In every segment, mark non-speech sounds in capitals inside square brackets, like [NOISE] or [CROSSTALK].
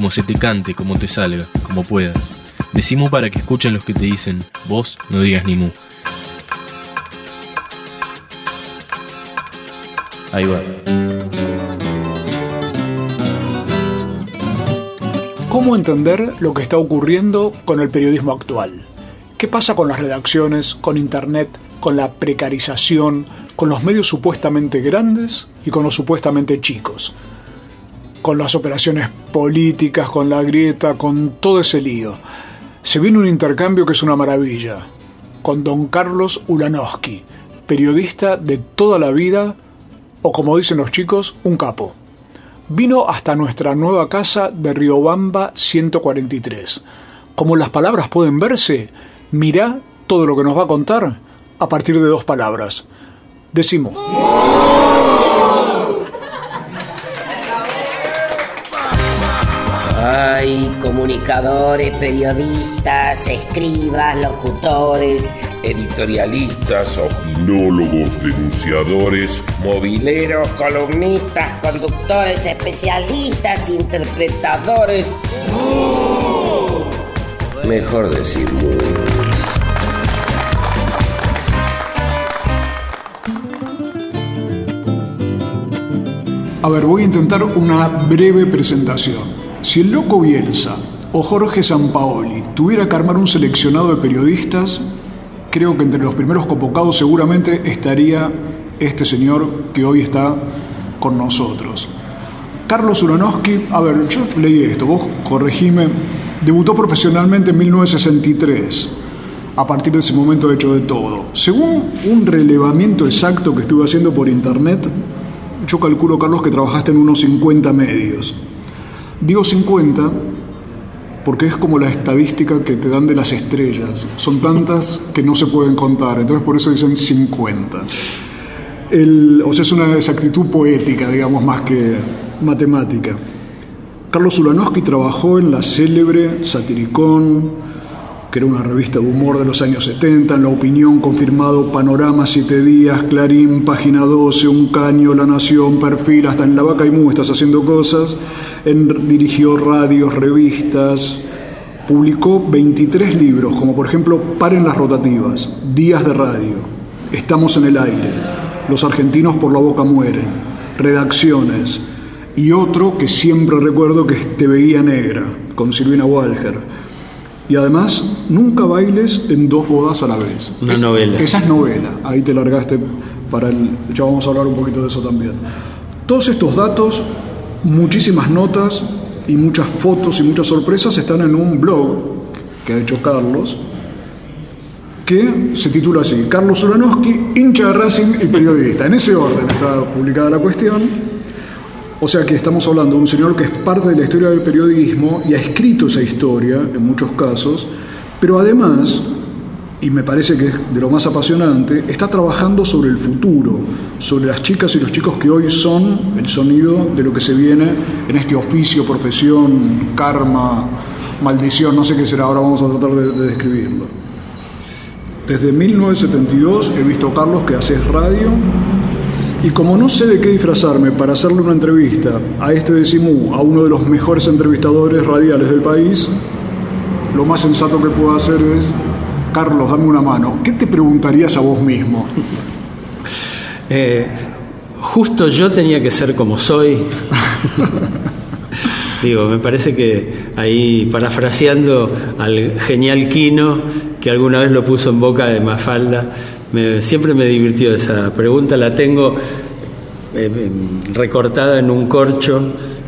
como se te cante, como te salga, como puedas. Decimos para que escuchen los que te dicen, vos no digas ni mu. Ahí va. ¿Cómo entender lo que está ocurriendo con el periodismo actual? ¿Qué pasa con las redacciones, con Internet, con la precarización, con los medios supuestamente grandes y con los supuestamente chicos? Con las operaciones políticas, con la grieta, con todo ese lío. Se viene un intercambio que es una maravilla. Con don Carlos Ulanowski, periodista de toda la vida o como dicen los chicos, un capo. Vino hasta nuestra nueva casa de Riobamba 143. Como las palabras pueden verse, mirá todo lo que nos va a contar a partir de dos palabras. Decimos. Hay comunicadores, periodistas, escribas, locutores, editorialistas, opinólogos, denunciadores, mobileros, columnistas, conductores, especialistas, interpretadores. Mejor decir A ver, voy a intentar una breve presentación. Si el loco Bielsa o Jorge Sampaoli tuviera que armar un seleccionado de periodistas, creo que entre los primeros convocados seguramente estaría este señor que hoy está con nosotros. Carlos Uranowski, a ver, yo leí esto, vos corregime, debutó profesionalmente en 1963. A partir de ese momento he hecho de todo. Según un relevamiento exacto que estuve haciendo por internet, yo calculo, Carlos, que trabajaste en unos 50 medios. Digo 50 porque es como la estadística que te dan de las estrellas. Son tantas que no se pueden contar, entonces por eso dicen 50. o sea, es una exactitud poética, digamos, más que matemática. Carlos Ulanowski trabajó en la célebre Satiricón, que era una revista de humor de los años 70, en La Opinión, confirmado Panorama, Siete Días, Clarín, Página 12, Un Caño, La Nación, Perfil, hasta en La Vaca y Mu estás haciendo cosas, dirigió radios, revistas, publicó 23 libros, como por ejemplo Paren las rotativas, Días de Radio, Estamos en el aire, Los argentinos por la boca mueren, Redacciones, y otro que siempre recuerdo que es Te veía negra, con Silvina Walger y además, nunca bailes en dos bodas a la vez. Una novela. Esa es novela. Ahí te largaste para el. Ya vamos a hablar un poquito de eso también. Todos estos datos, muchísimas notas y muchas fotos y muchas sorpresas están en un blog que ha hecho Carlos, que se titula así: Carlos Ulanowski, hincha de Racing y periodista. En ese orden está publicada la cuestión. O sea que estamos hablando de un señor que es parte de la historia del periodismo y ha escrito esa historia en muchos casos, pero además, y me parece que es de lo más apasionante, está trabajando sobre el futuro, sobre las chicas y los chicos que hoy son el sonido de lo que se viene en este oficio, profesión, karma, maldición, no sé qué será, ahora vamos a tratar de, describirlo. Desde 1972 he visto, Carlos, que haces radio, y como no sé de qué disfrazarme para hacerle una entrevista a este decimú, a uno de los mejores entrevistadores radiales del país, lo más sensato que puedo hacer es, Carlos, dame una mano. ¿Qué te preguntarías a vos mismo? [LAUGHS] Eh, justo yo tenía que ser como soy. [LAUGHS] Digo, me parece que ahí, parafraseando al genial Quino, que alguna vez lo puso en boca de Mafalda, siempre me divirtió esa pregunta, la tengo eh, recortada en un corcho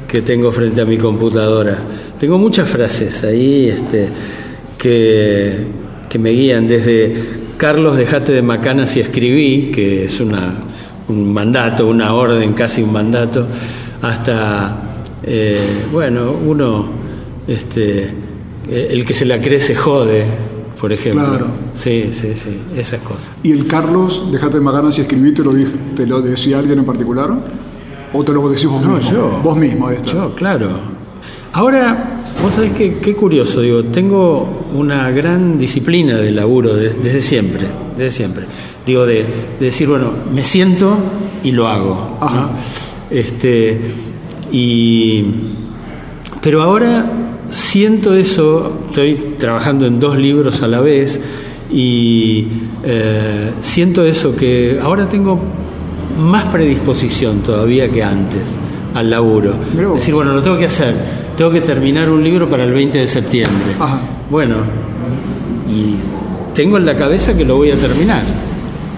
que tengo frente a mi computadora. Tengo muchas frases ahí este, que, que me guían, desde Carlos, dejate de macanas y escribí, que es una, un mandato, una orden, casi un mandato, hasta, eh, bueno, uno Este, el que se la cree se jode, por ejemplo. Claro. Sí, sí, sí, esas cosas. ¿Y el Carlos, déjate de maganas y escribí, te lo, di- te lo decía alguien en particular? ¿O te lo decís vos No, mismo? yo. Vos mismo, esto. Yo, claro. Ahora, vos sabés que qué curioso, digo, tengo una gran disciplina de laburo de- desde siempre, desde siempre. Digo, de, de decir, bueno, me siento y lo hago. ¿no? Ajá. Este, y, pero ahora siento eso, estoy trabajando en dos libros a la vez y eh, siento eso que ahora tengo más predisposición todavía que antes al laburo. Es decir, bueno, lo tengo que hacer, tengo que terminar un libro para el 20 de septiembre. Ajá. Bueno, y tengo en la cabeza que lo voy a terminar.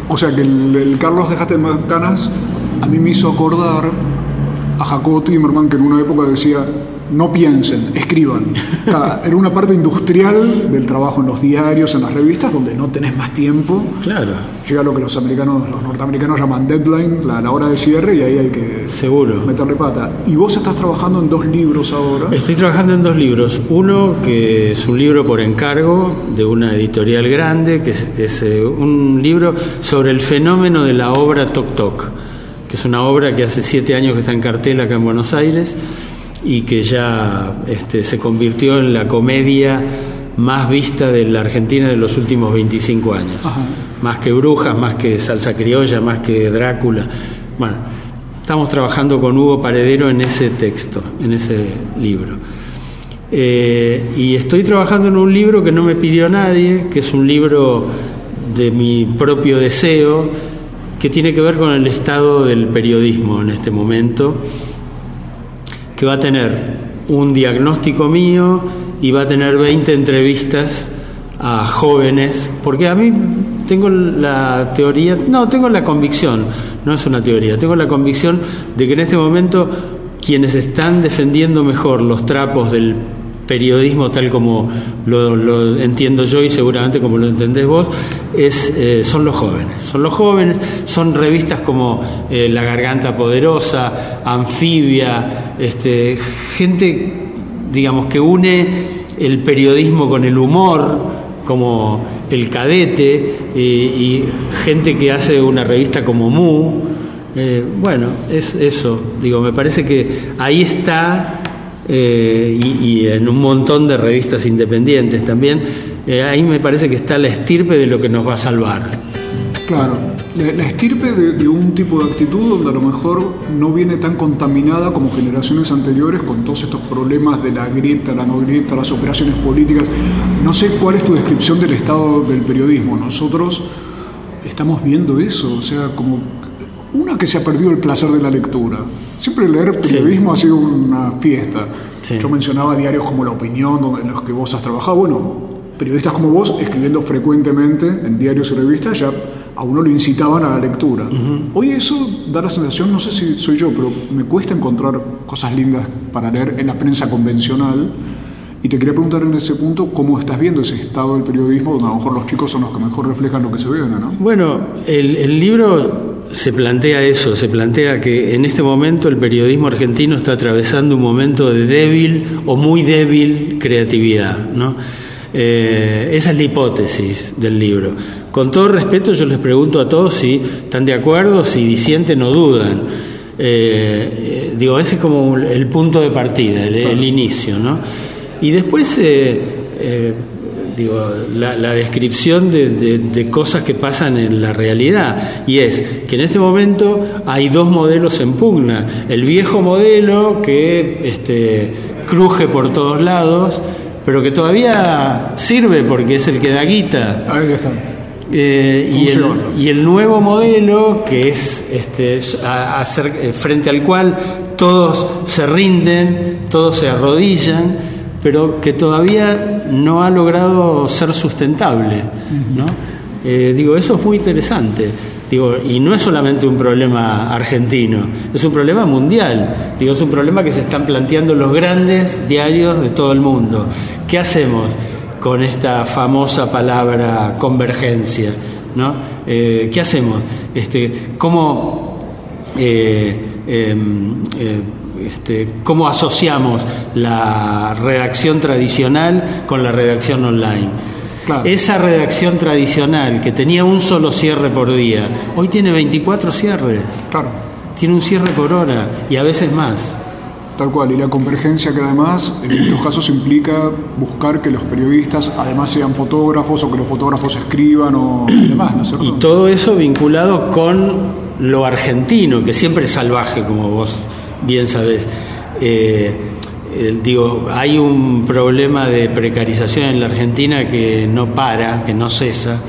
O sea que el, el Carlos Déjate de Macanas a mí me hizo acordar a Jacobo Timerman que en una época decía no piensen, escriban. [LAUGHS] Era una parte industrial del trabajo en los diarios, en las revistas, donde no tenés más tiempo. Claro, Llega lo que los americanos, los norteamericanos llaman deadline, la, la hora de cierre, y ahí hay que seguro. meterle pata. Y vos estás trabajando en dos libros ahora. Estoy trabajando en dos libros. Uno que es un libro por encargo de una editorial grande, que es, es, eh, un libro sobre el fenómeno de la obra Tok Tok, que es una obra que hace siete años que está en cartel acá en Buenos Aires y que ya este, se convirtió en la comedia más vista de la Argentina de los últimos 25 años. Ajá. Más que Brujas, más que Salsa Criolla, más que Drácula. Bueno, estamos trabajando con Hugo Paredero en ese texto, en ese libro. Eh, y estoy trabajando en un libro que no me pidió nadie, que es un libro de mi propio deseo, que tiene que ver con el estado del periodismo en este momento, va a tener un diagnóstico mío y va a tener 20 entrevistas a jóvenes, porque a mí tengo la teoría, no, tengo la convicción, no es una teoría, tengo la convicción de que en este momento quienes están defendiendo mejor los trapos del periodismo tal como lo, entiendo yo y seguramente como lo entendés vos, es, eh, son los jóvenes. Son los jóvenes, son revistas como eh, La Garganta Poderosa, Anfibia, este, gente, digamos, que une el periodismo con el humor, como El Cadete, y gente que hace una revista como Mu. Eh, bueno, es eso. Digo, me parece que ahí está, eh, y, en un montón de revistas independientes también, eh, ahí me parece que está la estirpe de lo que nos va a salvar. Claro, la, estirpe de, de un tipo de actitud donde a lo mejor no viene tan contaminada como generaciones anteriores con todos estos problemas de la grieta, la no grieta, las operaciones políticas. No sé cuál es tu descripción del estado del periodismo. Nosotros estamos viendo eso, o sea, como una que se ha perdido el placer de la lectura. Siempre leer periodismo ha sido una fiesta. Sí. Yo mencionaba diarios como La Opinión, donde- en los que vos has trabajado. Bueno, periodistas como vos, escribiendo frecuentemente en diarios y revistas, ya a uno lo incitaban a la lectura. Hoy eso da la sensación, no sé si soy yo, pero me cuesta encontrar cosas lindas para leer en la prensa convencional. Y te quería preguntar en ese punto cómo estás viendo ese estado del periodismo, donde a lo mejor los chicos son los que mejor reflejan lo que se ve, ¿no? Bueno, el, el libro se plantea eso, se plantea que en este momento el periodismo argentino está atravesando un momento de débil o muy débil creatividad, ¿no? Eh, esa es la hipótesis del libro. Con todo respeto, yo les pregunto a todos si están de acuerdo, si disienten o dudan. Eh, eh, digo, ese es como el punto de partida, el, el inicio, ¿no? Y después, eh, digo, la, la descripción de, de- de cosas que pasan en la realidad. Y es que en este momento hay dos modelos en pugna. El viejo modelo que este, cruje por todos lados, pero que todavía sirve porque es el que da guita. Ahí está. Eh, y, el, Funciona. y el nuevo modelo que es este, a- eh, frente al cual todos se rinden, todos se arrodillan, pero que todavía no ha logrado ser sustentable. ¿no? Eh, digo, eso es muy interesante. Digo, y no es solamente un problema argentino, es un problema mundial. Digo, es un problema que se están planteando los grandes diarios de todo el mundo. ¿Qué hacemos? con esta famosa palabra convergencia, ¿no? Eh, ¿Qué hacemos? Este, ¿Cómo eh, eh, eh, este, cómo asociamos la redacción tradicional con la redacción online. Esa redacción tradicional que tenía un solo cierre por día, hoy tiene 24 cierres. Claro. Tiene un cierre por hora y a veces más. Tal cual, y la convergencia que además en muchos casos implica buscar que los periodistas además sean fotógrafos o que los fotógrafos escriban o demás, ¿no es cierto? Y todo eso vinculado con lo argentino, que siempre es salvaje, como vos bien sabés. Eh, digo, hay un problema de precarización en la Argentina que no para, que no cesa.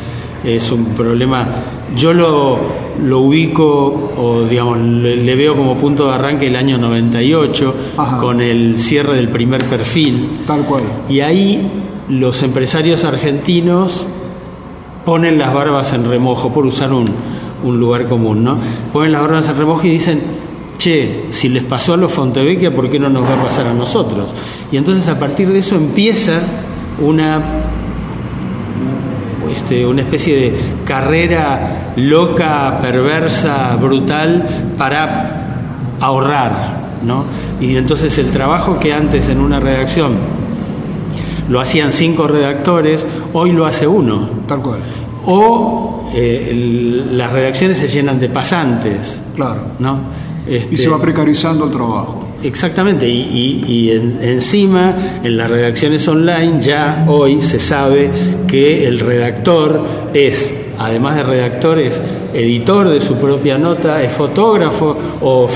Es un problema, yo lo, lo ubico o digamos, le, veo como punto de arranque el año 98 con el cierre del primer perfil. Tal cual. Y ahí los empresarios argentinos ponen las barbas en remojo, por usar un, un lugar común, ¿no? Ponen las barbas en remojo y dicen, che, si les pasó a los Fontevecchia, ¿por qué no nos va a pasar a nosotros? Y entonces a partir de eso empieza una, este, una especie de carrera loca, perversa, brutal para ahorrar, ¿no? Y entonces el trabajo que antes en una redacción lo hacían cinco redactores, hoy lo hace uno. Tal cual. O eh, las redacciones se llenan de pasantes. Claro. ¿no? Y se este, va precarizando el trabajo. Exactamente, y, encima en las redacciones online ya hoy se sabe que el redactor es, además de redactor, es editor de su propia nota, es fotógrafo o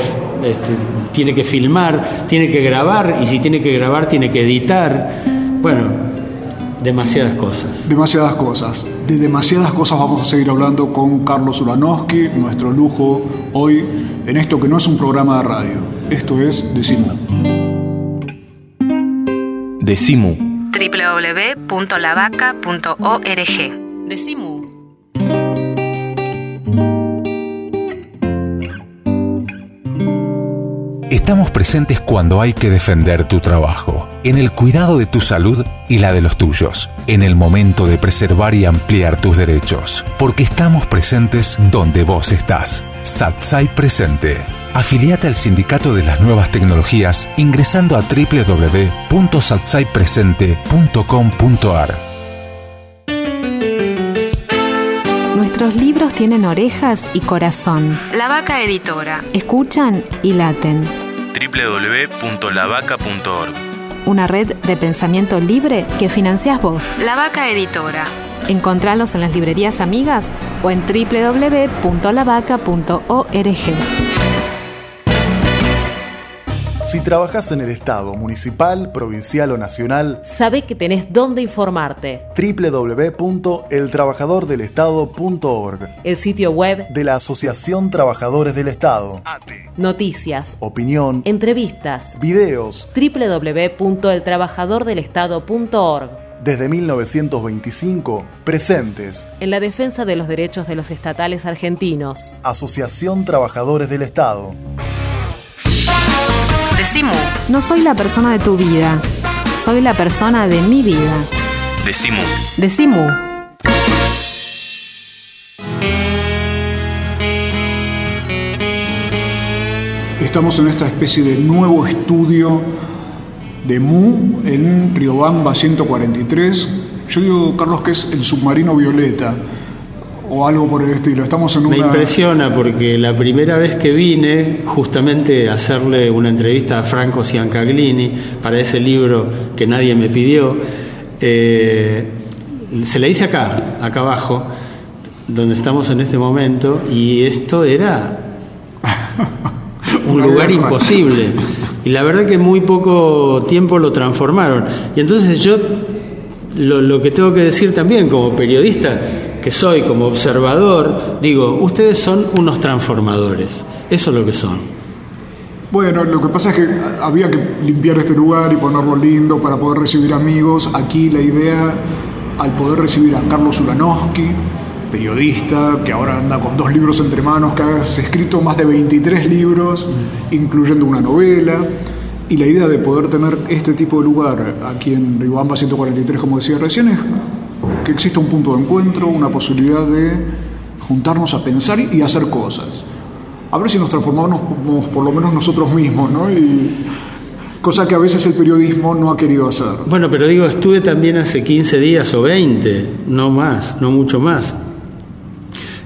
este, tiene que filmar, tiene que grabar y si tiene que grabar tiene que editar. Bueno, demasiadas cosas. Demasiadas cosas. De demasiadas cosas vamos a seguir hablando con Carlos Ulanowski, nuestro lujo hoy en esto que no es un programa de radio. Esto es Decimu. Decimu. www.lavaca.org. Decimu. Estamos presentes cuando hay que defender tu trabajo, en el cuidado de tu salud y la de los tuyos, en el momento de preservar y ampliar tus derechos, porque estamos presentes donde vos estás. Satsai Presente. Afiliate al Sindicato de las Nuevas Tecnologías ingresando a www.satsaipresente.com.ar. Nuestros libros tienen orejas y corazón. La Vaca Editora. Escuchan y laten. www.lavaca.org. Una red de pensamiento libre que financias vos. La Vaca Editora. Encontralos en las librerías amigas o en www.lavaca.org. Si trabajas en el Estado, municipal, provincial o nacional, sabe que tenés dónde informarte. www.eltrabajadordelestado.org El sitio web de la Asociación Trabajadores del Estado. Noticias, opinión, entrevistas, videos. www.eltrabajadordelestado.org desde 1925, presentes en la defensa de los derechos de los estatales argentinos. Asociación Trabajadores del Estado. Decimu. No soy la persona de tu vida, soy la persona de mi vida. Decimu. Decimu. Estamos en esta especie de nuevo estudio de Mu en Riobamba 143. Yo digo, Carlos, que es el submarino violeta o algo por el estilo. Estamos en una... Me impresiona porque la primera vez que vine justamente a hacerle una entrevista a Franco Ciancaglini para ese libro que nadie me pidió, eh, se la hice acá, acá abajo, donde estamos en este momento, y esto era [LAUGHS] un lugar imposible. Y la verdad que muy poco tiempo lo transformaron. Y entonces yo lo, que tengo que decir también como periodista, soy como observador, digo, ustedes son unos transformadores. Eso es lo que son. Bueno, lo que pasa es que había que limpiar este lugar y ponerlo lindo para poder recibir amigos. Aquí la idea, al poder recibir a Carlos Ulanowski, periodista que ahora anda con dos libros entre manos, que ha escrito más de 23 libros, incluyendo una novela. Y la idea de poder tener este tipo de lugar aquí en Riobamba 143, como decía recién, es que exista un punto de encuentro, una posibilidad de juntarnos a pensar y hacer cosas. a ver si nos transformamos por lo menos nosotros mismos, ¿no? Y, cosa que a veces el periodismo no ha querido hacer. Bueno, pero digo, estuve también hace 15 días o 20, no más, no mucho más.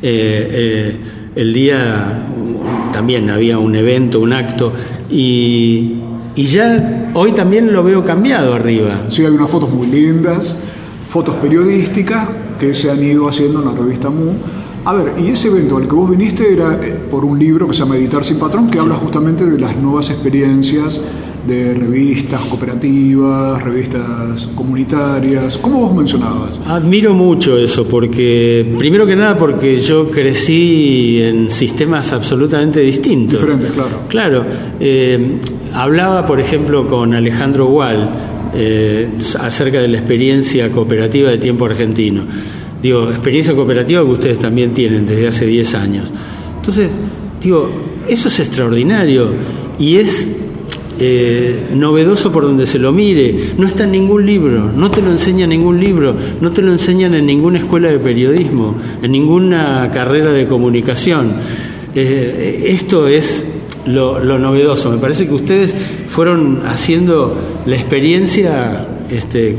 Eh, eh, el día también había un evento, un acto, y, y ya hoy también lo veo cambiado arriba. Sí, hay unas fotos muy lindas, fotos periodísticas que se han ido haciendo en la revista MU. A ver, y ese evento al que vos viniste era eh, por un libro que se llama Editar sin patrón, que habla justamente de las nuevas experiencias de revistas cooperativas, revistas comunitarias, como vos mencionabas. Admiro mucho eso, porque, primero que nada, porque yo crecí en sistemas absolutamente distintos. Diferentes, claro. Claro. Eh, hablaba, por ejemplo, con Alejandro Wall eh, acerca de la experiencia cooperativa de tiempo argentino. Digo, experiencia cooperativa que ustedes también tienen desde hace 10 años. Entonces, digo, eso es extraordinario y es eh, novedoso por donde se lo mire. No está en ningún libro, no te lo enseña ningún libro, no te lo enseñan en ninguna escuela de periodismo, en ninguna carrera de comunicación. Eh, esto es lo, novedoso. Me parece que ustedes fueron haciendo la experiencia este,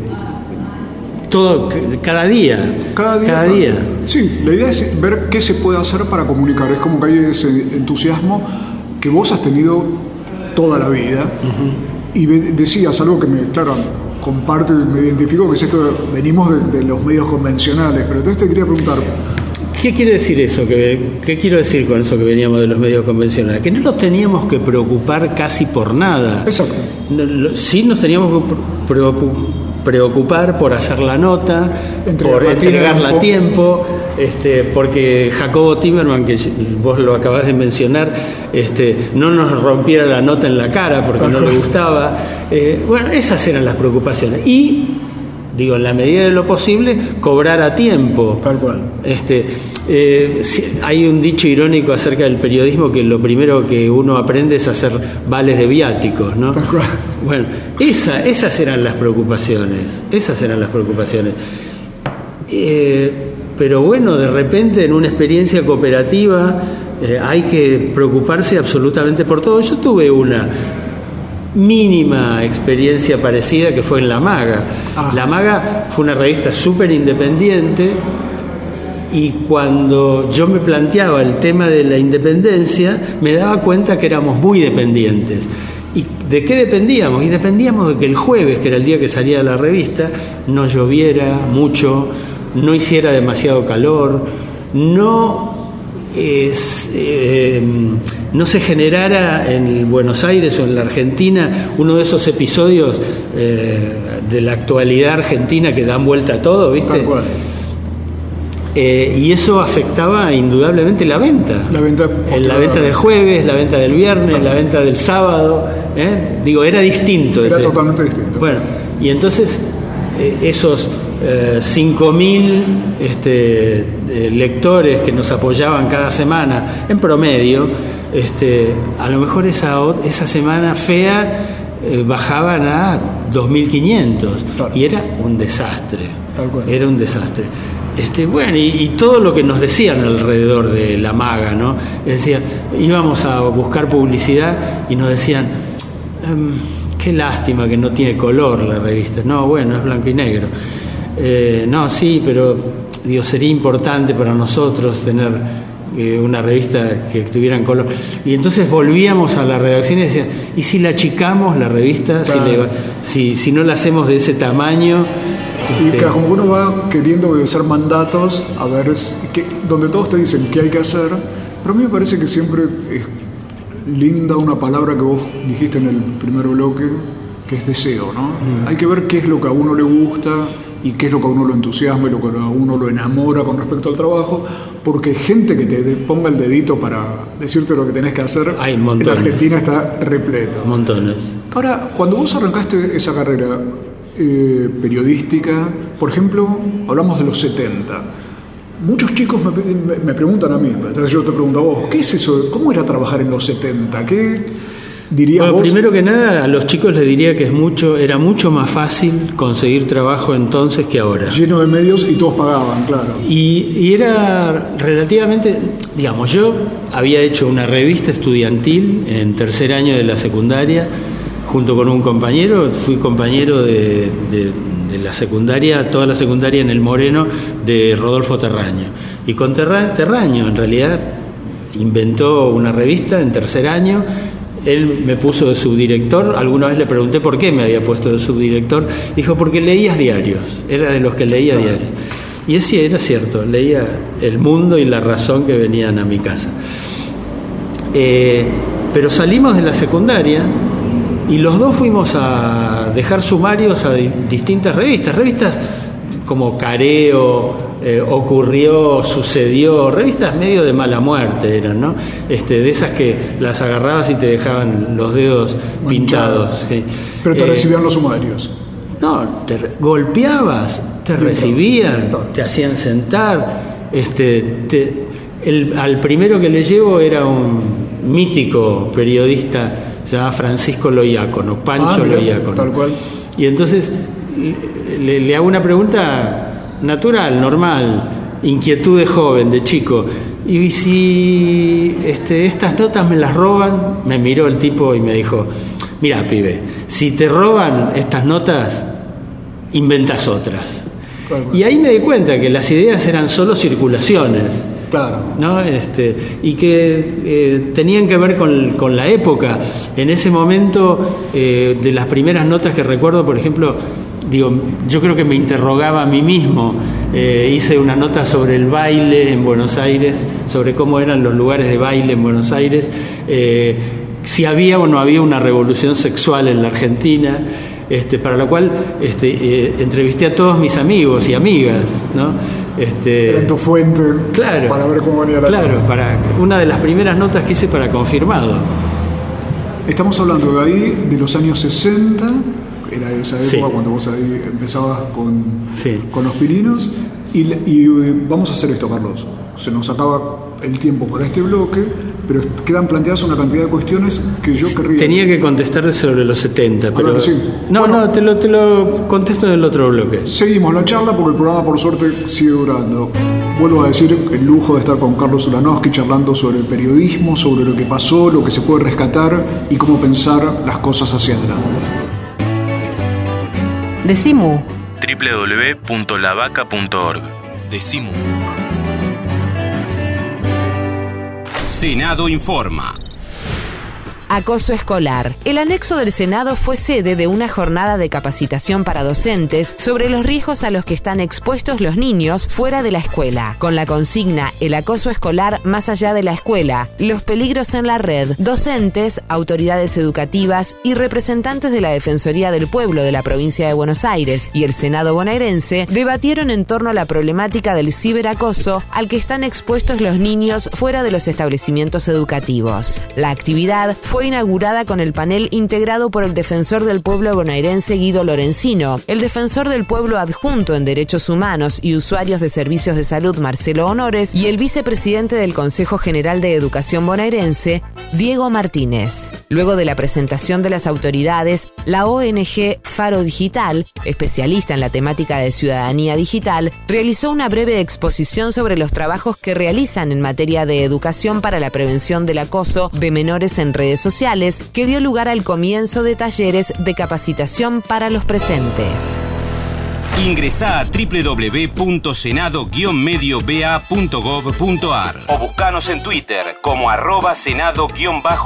todo, cada día. Cada día. Cada día. Sí, la idea es ver qué se puede hacer para comunicar. Es como que hay ese entusiasmo que vos has tenido toda la vida. Y decías algo que me, claro, comparto y me identifico, que es esto, venimos de, los medios convencionales, pero entonces te quería preguntar. ¿Qué quiere decir eso? ¿Qué, ¿Qué quiero decir con eso que veníamos de los medios convencionales? Que no nos teníamos que preocupar casi por nada. Exacto. Sí nos teníamos que preocupar por hacer la nota, por entregarla a tiempo, este, porque Jacobo Timerman, que vos lo acabás de mencionar, este, no nos rompiera la nota en la cara porque no le gustaba. Eh, bueno, esas eran las preocupaciones. Y, digo, en la medida de lo posible, cobrar a tiempo. Tal cual. Este, eh, hay un dicho irónico acerca del periodismo que lo primero que uno aprende es hacer vales de viáticos, ¿no? Bueno, esa, esas eran las preocupaciones, esas eran las preocupaciones. Eh, pero bueno, de repente en una experiencia cooperativa eh, hay que preocuparse absolutamente por todo. Yo tuve una mínima experiencia parecida que fue en La Maga. Ah. La Maga fue una revista súper independiente y cuando yo me planteaba el tema de la independencia, me daba cuenta que éramos muy dependientes. ¿Y de qué dependíamos? Y dependíamos de que el jueves, que era el día que salía la revista, no lloviera mucho, no hiciera demasiado calor, no, eh, no se generara en Buenos Aires o en la Argentina uno de esos episodios eh, de la actualidad argentina que dan vuelta a todo, ¿viste? Eh, y eso afectaba indudablemente la venta. La venta, en la venta del jueves, la venta del viernes, la venta del sábado. ¿eh? Digo, era distinto. Era totalmente distinto. Bueno, y entonces eh, esos 5.000 este, lectores que nos apoyaban cada semana, en promedio, este, a lo mejor esa, esa semana fea bajaban a 2.500 y era un desastre. Era un desastre. Este, bueno, y, todo lo que nos decían alrededor de la maga, ¿no? Decían, íbamos a buscar publicidad y nos decían, em, qué lástima que no tiene color la revista. No, bueno, es blanco y negro. Eh, no, sí, pero digo, sería importante para nosotros tener eh, una revista que tuviera color. Y entonces volvíamos a la redacción y decían, ¿y si la achicamos la revista? Si, si no la hacemos de ese tamaño y que como uno va queriendo obedecer mandatos, a ver, que, donde todos te dicen qué hay que hacer, pero a mí me parece que siempre es linda una palabra que vos dijiste en el primer bloque, que es deseo, ¿no? Hay que ver qué es lo que a uno le gusta y qué es lo que a uno lo entusiasma y lo que a uno lo enamora con respecto al trabajo, porque gente que te ponga el dedito para decirte lo que tenés que hacer, Hay en Argentina está repleto. Montones. Ahora, cuando vos arrancaste esa carrera, eh, periodística. Por ejemplo, hablamos de los 70. Muchos chicos me, preguntan a mí, entonces yo te pregunto a vos, ¿qué es eso? ¿Cómo era trabajar en los 70? ¿Qué, bueno, primero que nada, a los chicos les diría que es mucho, era mucho más fácil conseguir trabajo entonces que ahora. Lleno de medios y todos pagaban, claro. Y, y era relativamente, digamos, yo había hecho una revista estudiantil en tercer año de la secundaria junto con un compañero, fui compañero de, la secundaria, toda la secundaria en el Moreno de Rodolfo Terraño. Y con Terraño, en realidad, inventó una revista en tercer año. Él me puso de subdirector, alguna vez le pregunté por qué me había puesto de subdirector, dijo porque leías diarios, era de los que leía diarios. Y sí, era cierto, leía El Mundo y La Razón que venían a mi casa. Eh, pero salimos de la secundaria y los dos fuimos a dejar sumarios a distintas revistas, revistas como Careo, eh, Ocurrió, Sucedió, revistas medio de mala muerte eran, ¿no? Este, de esas que las agarrabas y te dejaban los dedos pintados. Pero te eh, recibían los sumarios. No, te golpeabas, te recibían, te hacían sentar. Este, el, al primero que le llevo era un mítico periodista se llama Francisco Loiácono, Pancho ah, Loiácono. Tal cual. Y entonces le, hago una pregunta natural, normal, inquietud de joven, de chico. Y si este, estas notas me las roban, me miró el tipo y me dijo, mira, pibe, si te roban estas notas, inventas otras. Y ahí me di cuenta que las ideas eran solo circulaciones Claro. ¿no? Este, y que eh, tenían que ver con, la época. En ese momento, eh, de las primeras notas que recuerdo, por ejemplo, digo, yo creo que me interrogaba a mí mismo. Eh, hice una nota sobre el baile en Buenos Aires, sobre cómo eran los lugares de baile en Buenos Aires, si había o no había una revolución sexual en la Argentina. Este, para lo cual este, entrevisté a todos mis amigos y amigas, ¿no? Este, Era tu fuente claro, para ver cómo venía la Claro, para una de las primeras notas que hice para confirmado. Estamos hablando de ahí, de los años 60, era esa época cuando vos ahí empezabas con, con los pirinos. Y, y eh, vamos a hacer esto, Carlos. Se nos acaba el tiempo para este bloque pero quedan planteadas una cantidad de cuestiones que yo querría. Tenía que contestar sobre los 70, pero. No, no, te lo, te lo contesto en el otro bloque. Seguimos la charla porque el programa, por suerte, sigue durando. Vuelvo a decir el lujo de estar con Carlos Ulanowski charlando sobre el periodismo, sobre lo que pasó, lo que se puede rescatar y cómo pensar las cosas hacia adelante. Decimu www.lavaca.org Decimu Senado informa. Acoso escolar. El anexo del Senado fue sede de una jornada de capacitación para docentes sobre los riesgos a los que están expuestos los niños fuera de la escuela, con la consigna El acoso escolar más allá de la escuela, los peligros en la red. Docentes, autoridades educativas y representantes de la Defensoría del Pueblo de la provincia de Buenos Aires y el Senado bonaerense debatieron en torno a la problemática del ciberacoso al que están expuestos los niños fuera de los establecimientos educativos. La actividad fue fue inaugurada con el panel integrado por el defensor del pueblo bonaerense Guido Lorenzino, el defensor del pueblo adjunto en derechos humanos y usuarios de servicios de salud Marcelo Honores y el vicepresidente del Consejo General de Educación bonaerense Diego Martínez. Luego de la presentación de las autoridades, la ONG Faro Digital, especialista en la temática de ciudadanía digital, realizó una breve exposición sobre los trabajos que realizan en materia de educación para la prevención del acoso de menores en redes sociales que dio lugar al comienzo de talleres de capacitación para los presentes. Ingresa a www.senado-medioba.gov.ar o buscanos en Twitter como arroba senado-ba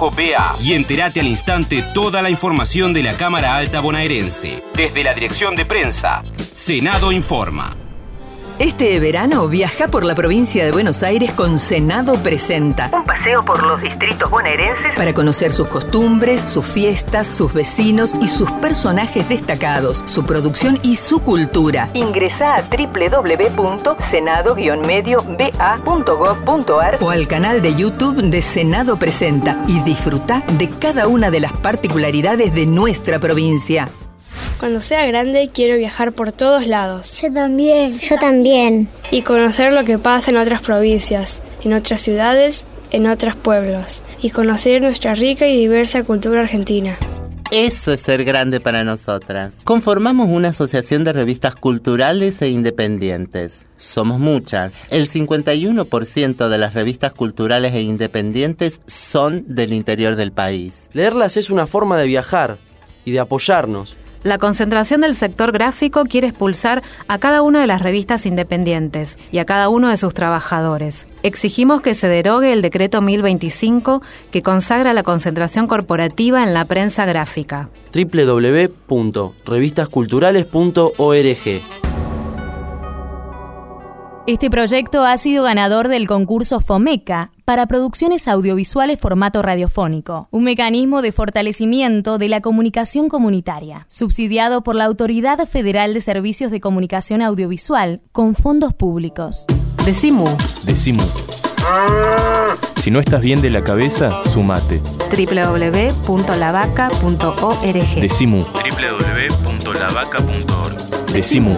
y entérate al instante toda la información de la Cámara Alta Bonaerense. Desde la Dirección de Prensa, Senado Informa. Este verano viaja por la provincia de Buenos Aires con Senado Presenta. Un paseo por los distritos bonaerenses para conocer sus costumbres, sus fiestas, sus vecinos y sus personajes destacados, su producción y su cultura. Ingresa a www.senado-medioba.gov.ar o al canal de YouTube de Senado Presenta y disfruta de cada una de las particularidades de nuestra provincia. Cuando sea grande quiero viajar por todos lados. Yo también, yo también. Y conocer lo que pasa en otras provincias, en otras ciudades en otros pueblos y conocer nuestra rica y diversa cultura argentina. Eso es ser grande para nosotras. Conformamos una asociación de revistas culturales e independientes. Somos muchas. El 51% de las revistas culturales e independientes son del interior del país. Leerlas es una forma de viajar y de apoyarnos. La concentración del sector gráfico quiere expulsar a cada una de las revistas independientes y a cada uno de sus trabajadores. Exigimos que se derogue el decreto 1025 que consagra la concentración corporativa en la prensa gráfica. www.revistasculturales.org Este proyecto ha sido ganador del concurso FOMECA para producciones audiovisuales formato radiofónico, un mecanismo de fortalecimiento de la comunicación comunitaria, subsidiado por la Autoridad Federal de Servicios de Comunicación Audiovisual con fondos públicos. Decimu. Decimu. Si no estás bien de la cabeza, sumate. www.lavaca.org Decimu. www.lavaca.org. Decimu.